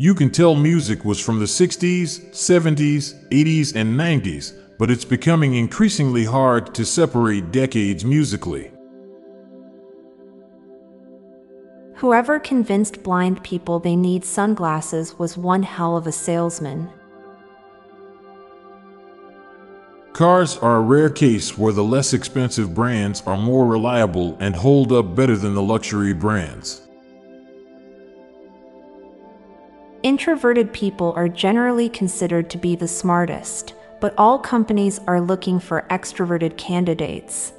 You can tell music was from the 60s, 70s, 80s, and 90s, but it's becoming increasingly hard to separate decades musically. Whoever convinced blind people they need sunglasses was one hell of a salesman. Cars are a rare case where the less expensive brands are more reliable and hold up better than the luxury brands. Introverted people are generally considered to be the smartest, but all companies are looking for extroverted candidates.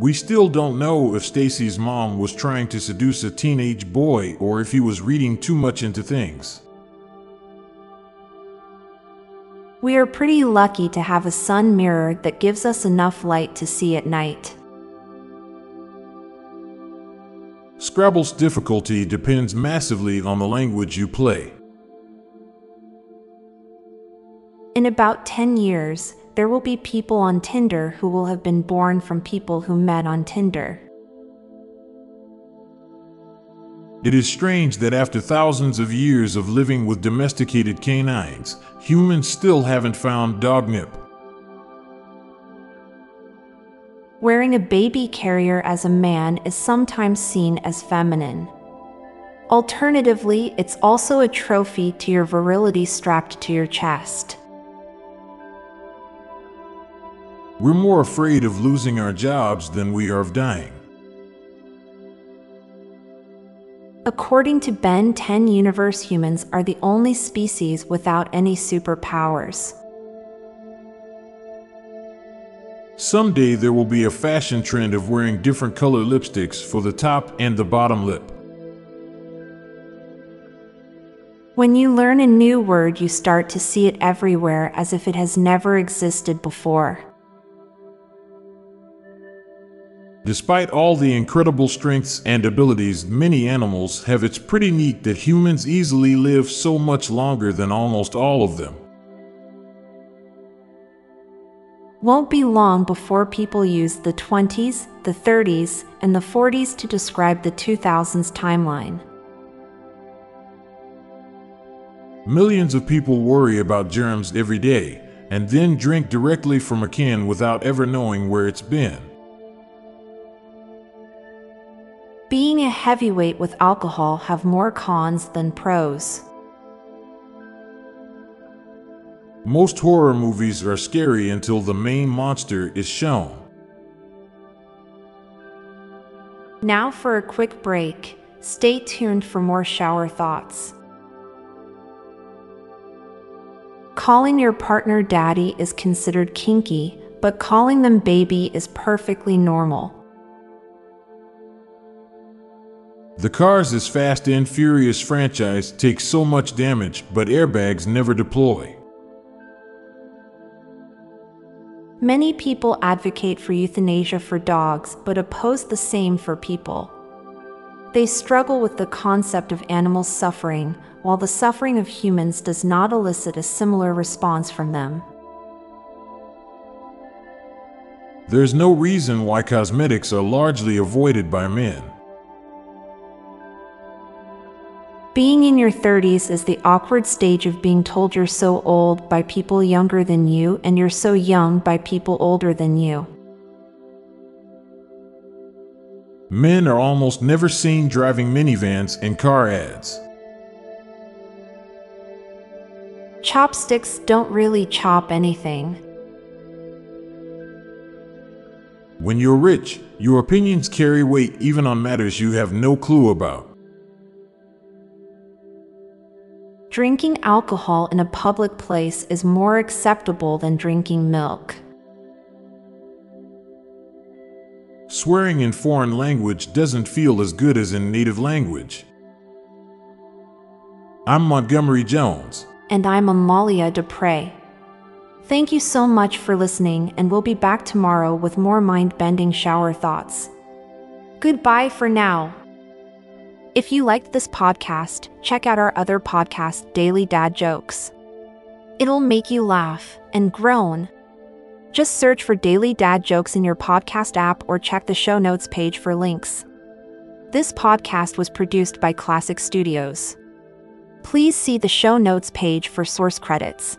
We still don't know if Stacy's mom was trying to seduce a teenage boy or if he was reading too much into things. We are pretty lucky to have a sun mirror that gives us enough light to see at night. Scrabble's difficulty depends massively on the language you play. In about 10 years, there will be people on Tinder who will have been born from people who met on Tinder. It is strange that after thousands of years of living with domesticated canines, humans still haven't found dog Wearing a baby carrier as a man is sometimes seen as feminine. Alternatively, it's also a trophy to your virility strapped to your chest. We're more afraid of losing our jobs than we are of dying. According to Ben 10 universe humans are the only species without any superpowers. Someday there will be a fashion trend of wearing different color lipsticks for the top and the bottom lip. When you learn a new word, you start to see it everywhere as if it has never existed before. Despite all the incredible strengths and abilities many animals have, it's pretty neat that humans easily live so much longer than almost all of them. Won't be long before people use the 20s, the 30s, and the 40s to describe the 2000s timeline. Millions of people worry about germs every day and then drink directly from a can without ever knowing where it's been. Being a heavyweight with alcohol have more cons than pros. Most horror movies are scary until the main monster is shown. Now for a quick break. Stay tuned for more shower thoughts. Calling your partner daddy is considered kinky, but calling them baby is perfectly normal. The Cars' Fast and Furious franchise takes so much damage, but airbags never deploy. Many people advocate for euthanasia for dogs but oppose the same for people. They struggle with the concept of animals suffering, while the suffering of humans does not elicit a similar response from them. There's no reason why cosmetics are largely avoided by men. Being in your 30s is the awkward stage of being told you're so old by people younger than you and you're so young by people older than you. Men are almost never seen driving minivans and car ads. Chopsticks don't really chop anything. When you're rich, your opinions carry weight even on matters you have no clue about. Drinking alcohol in a public place is more acceptable than drinking milk. Swearing in foreign language doesn't feel as good as in native language. I'm Montgomery Jones. And I'm Amalia Dupre. Thank you so much for listening, and we'll be back tomorrow with more mind bending shower thoughts. Goodbye for now. If you liked this podcast, check out our other podcast, Daily Dad Jokes. It'll make you laugh and groan. Just search for Daily Dad Jokes in your podcast app or check the show notes page for links. This podcast was produced by Klassic Studios. Please see the show notes page for source credits.